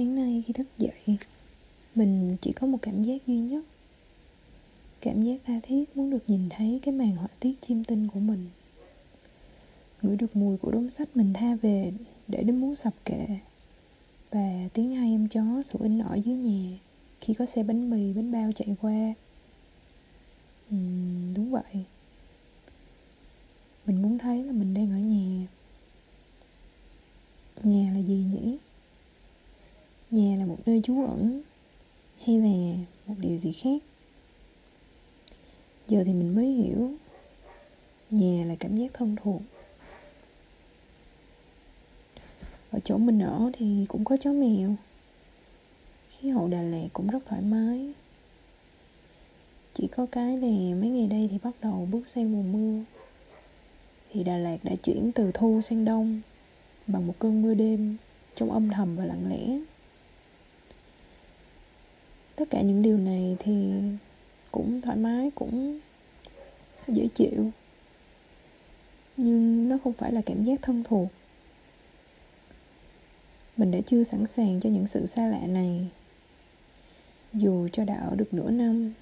Sáng nay khi thức dậy Mình chỉ có một cảm giác duy nhất. Cảm giác tha thiết muốn được nhìn thấy cái màn họa tiết chim tinh của mình. Ngửi được mùi của đống sách mình tha về để đến muốn sập kệ. Và tiếng hai em chó sủa in ỏi dưới nhà Khi có xe bánh mì, bánh bao chạy qua. Uhm, Đúng vậy. Mình muốn thấy là mình đang ở nhà. Nhà là gì nhỉ? Nhà là một nơi trú ẩn Hay là một điều gì khác? Giờ thì mình mới hiểu Nhà là cảm giác thân thuộc. Ở chỗ mình ở thì cũng có chó mèo. Khí hậu Đà Lạt cũng rất thoải mái. Chỉ có cái là mấy ngày đây thì bắt đầu bước sang mùa mưa. Thì Đà Lạt đã chuyển từ thu sang đông Bằng một cơn mưa đêm Trong âm thầm và lặng lẽ. Tất cả những điều này thì cũng thoải mái, cũng dễ chịu. Nhưng nó không phải là cảm giác thân thuộc. Mình đã chưa sẵn sàng cho những sự xa lạ này dù cho đã ở được nửa năm.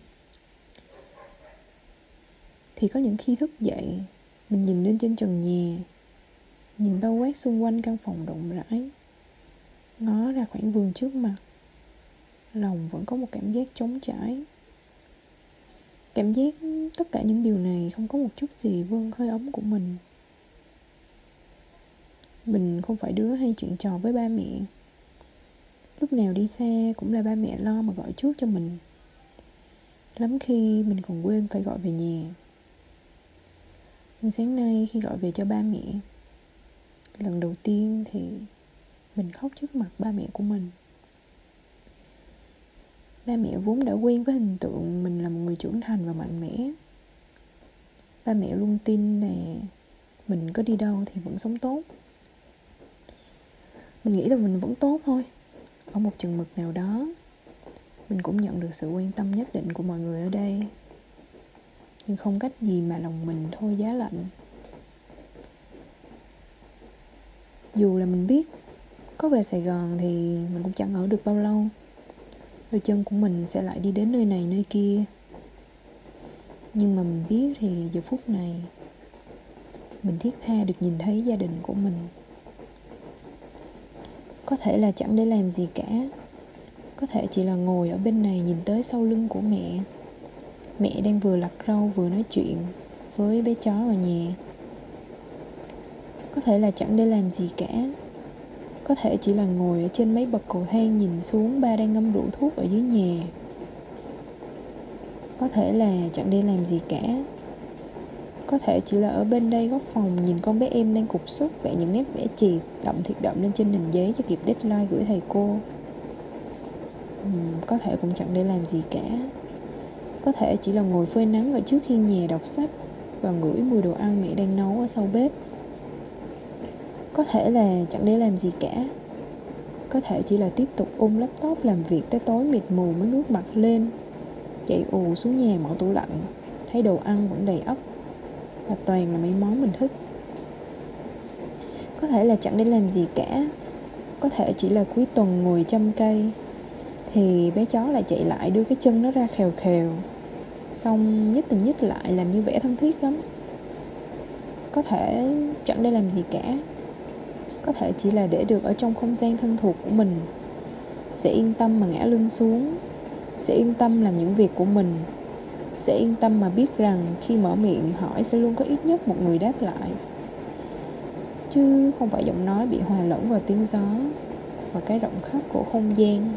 Thì có những khi thức dậy mình nhìn lên trên trần nhà nhìn bao quát xung quanh căn phòng rộng rãi ngó ra khoảng vườn trước mặt lòng vẫn có một cảm giác trống trải. Cảm giác tất cả những điều này không có một chút gì vương hơi ấm của mình. Mình không phải đứa hay chuyện trò với ba mẹ. Lúc nào đi xa cũng là ba mẹ lo mà gọi trước cho mình. Lắm khi mình còn quên phải gọi về nhà. Nhưng sáng nay khi gọi về cho ba mẹ, lần đầu tiên thì mình khóc trước mặt ba mẹ của mình ba mẹ vốn đã quen với hình tượng mình là một người trưởng thành và mạnh mẽ. Ba mẹ luôn tin là mình có đi đâu thì vẫn sống tốt. Mình nghĩ là mình vẫn tốt thôi, ở một chừng mực nào đó. Mình cũng nhận được sự quan tâm nhất định của mọi người ở đây. Nhưng không cách gì mà lòng mình thôi giá lạnh. Dù là mình biết có về sài gòn thì mình cũng chẳng ở được bao lâu đôi chân của mình sẽ lại đi đến nơi này, nơi kia. Nhưng mà mình biết thì giờ phút này, mình thiết tha được nhìn thấy gia đình của mình. Có thể là chẳng để làm gì cả. Có thể chỉ là ngồi ở bên này nhìn tới sau lưng của mẹ. Mẹ đang vừa lặt rau vừa nói chuyện với bé chó ở nhà. Có thể là chẳng để làm gì cả có thể chỉ là ngồi ở trên mấy bậc cầu thang nhìn xuống ba đang ngâm rượu thuốc ở dưới nhà. Có thể là chẳng đi làm gì cả. Có thể chỉ là ở bên đây góc phòng nhìn con bé em đang cục xúc vẽ những nét vẽ chì đậm thiệt đậm lên trên nền giấy cho kịp deadline gửi thầy cô. Uhm, có thể cũng chẳng đi làm gì cả. Có thể chỉ là ngồi phơi nắng ở trước hiên nhà đọc sách và ngửi mùi đồ ăn mẹ đang nấu ở sau bếp có thể là chẳng để làm gì cả. Có thể chỉ là tiếp tục ôm laptop làm việc tới tối mịt mù mới ngước mặt lên. Chạy ù xuống nhà mở tủ lạnh. Thấy đồ ăn vẫn đầy ắp. Và toàn là mấy món mình thích. Có thể là chẳng để làm gì cả. Có thể chỉ là cuối tuần ngồi chăm cây. Thì bé chó lại chạy lại đưa cái chân nó ra khèo khèo. Xong nhích từng nhích lại làm như vẻ thân thiết lắm. Có thể chẳng để làm gì cả có thể chỉ là để được ở trong không gian thân thuộc của mình. Sẽ yên tâm mà ngã lưng xuống. Sẽ yên tâm làm những việc của mình. Sẽ yên tâm mà biết rằng khi mở miệng hỏi sẽ luôn có ít nhất một người đáp lại. Chứ không phải giọng nói bị hòa lẫn vào tiếng gió và cái rộng khắp của không gian.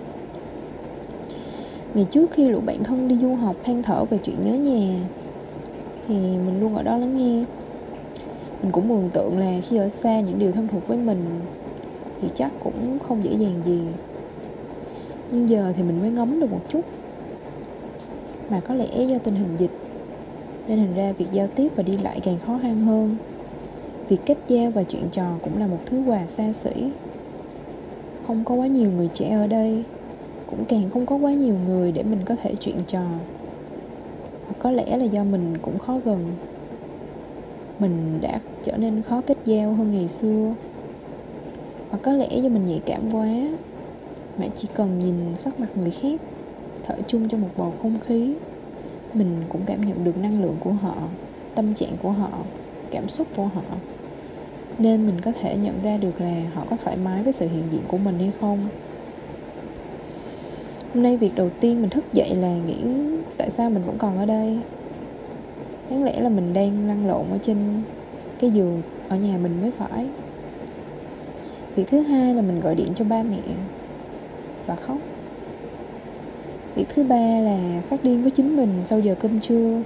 Ngày trước khi lũ bạn thân đi du học than thở về chuyện nhớ nhà, thì mình luôn ở đó lắng nghe mình cũng mường tượng là khi ở xa những điều thân thuộc với mình thì chắc cũng không dễ dàng gì. Nhưng giờ thì mình mới ngấm được một chút. Mà có lẽ do tình hình dịch, nên hình ra việc giao tiếp và đi lại càng khó khăn hơn. Việc kết giao và chuyện trò cũng là một thứ quà xa xỉ. Không có quá nhiều người trẻ ở đây, cũng càng không có quá nhiều người để mình có thể chuyện trò. Hoặc có lẽ là do mình cũng khó gần mình đã trở nên khó kết giao hơn ngày xưa. Hoặc có lẽ do mình nhạy cảm quá, mà chỉ cần nhìn sắc mặt người khác, thở chung trong một bầu không khí, mình cũng cảm nhận được năng lượng của họ, tâm trạng của họ, cảm xúc của họ. Nên mình có thể nhận ra được là họ có thoải mái với sự hiện diện của mình hay không. Hôm nay việc đầu tiên mình thức dậy là nghĩ tại sao mình vẫn còn ở đây đáng lẽ là mình đang lăn lộn ở trên cái giường ở nhà mình mới phải. Việc thứ hai là mình gọi điện cho ba mẹ. Và khóc. Việc thứ ba là phát điên với chính mình sau giờ cơm trưa.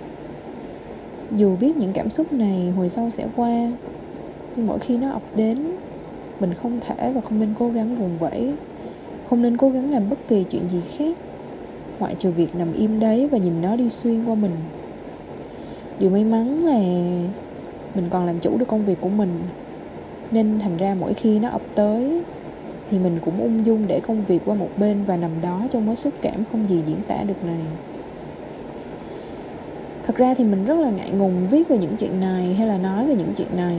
Dù biết những cảm xúc này hồi sau sẽ qua, nhưng mỗi khi nó ập đến, mình không thể và không nên cố gắng vùng vẫy. Không nên cố gắng làm bất kỳ chuyện gì khác, ngoại trừ việc nằm im đấy và nhìn nó đi xuyên qua mình điều may mắn là mình còn làm chủ được công việc của mình. Nên thành ra mỗi khi nó ập tới thì mình cũng ung dung để công việc qua một bên và nằm đó trong mối xúc cảm không gì diễn tả được này. Thật ra thì mình rất là ngại ngùng viết về những chuyện này hay là nói về những chuyện này,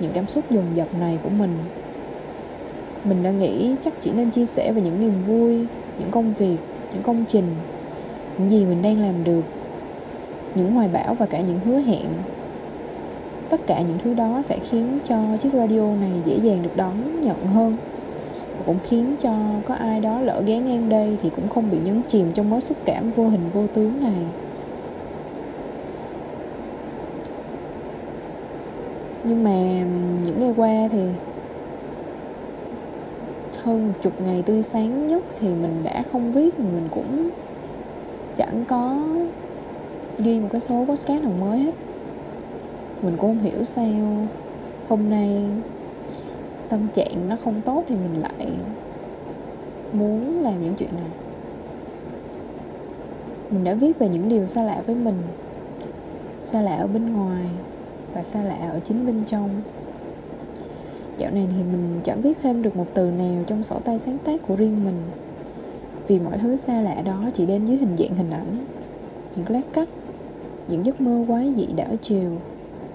những cảm xúc dồn dập này của mình. Mình đã nghĩ chắc chỉ nên chia sẻ về những niềm vui, những công việc, những công trình, những gì mình đang làm được những hoài bão và cả những hứa hẹn. Tất cả những thứ đó sẽ khiến cho chiếc radio này dễ dàng được đón nhận hơn. Và cũng khiến cho có ai đó lỡ ghé ngang đây thì cũng không bị nhấn chìm trong mối xúc cảm vô hình vô tướng này. Nhưng mà những ngày qua thì hơn một chục ngày tươi sáng nhất thì mình đã không viết mình cũng chẳng có ghi một cái số podcast nào mới hết. Mình cũng không hiểu sao hôm nay tâm trạng nó không tốt thì mình lại muốn làm những chuyện này. Mình đã viết về những điều xa lạ với mình, xa lạ ở bên ngoài và xa lạ ở chính bên trong. Dạo này thì mình chẳng viết thêm được một từ nào trong sổ tay sáng tác của riêng mình, vì mọi thứ xa lạ đó chỉ đến dưới hình dạng hình ảnh, những lát cắt những giấc mơ quái dị đảo chiều,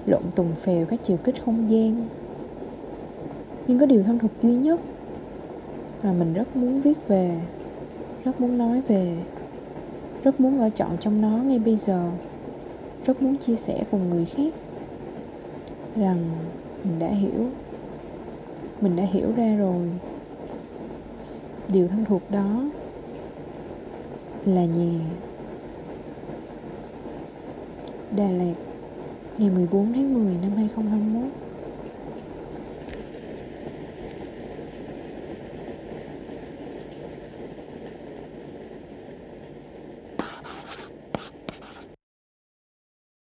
lộn tùng phèo các chiều kích không gian. Nhưng có điều thân thuộc duy nhất mà mình rất muốn viết về, rất muốn nói về, rất muốn ở trọn trong nó ngay bây giờ, rất muốn chia sẻ cùng người khác rằng mình đã hiểu, mình đã hiểu ra rồi. Điều thân thuộc đó là nhà Đà Lạt ngày 14 tháng 10 năm 2021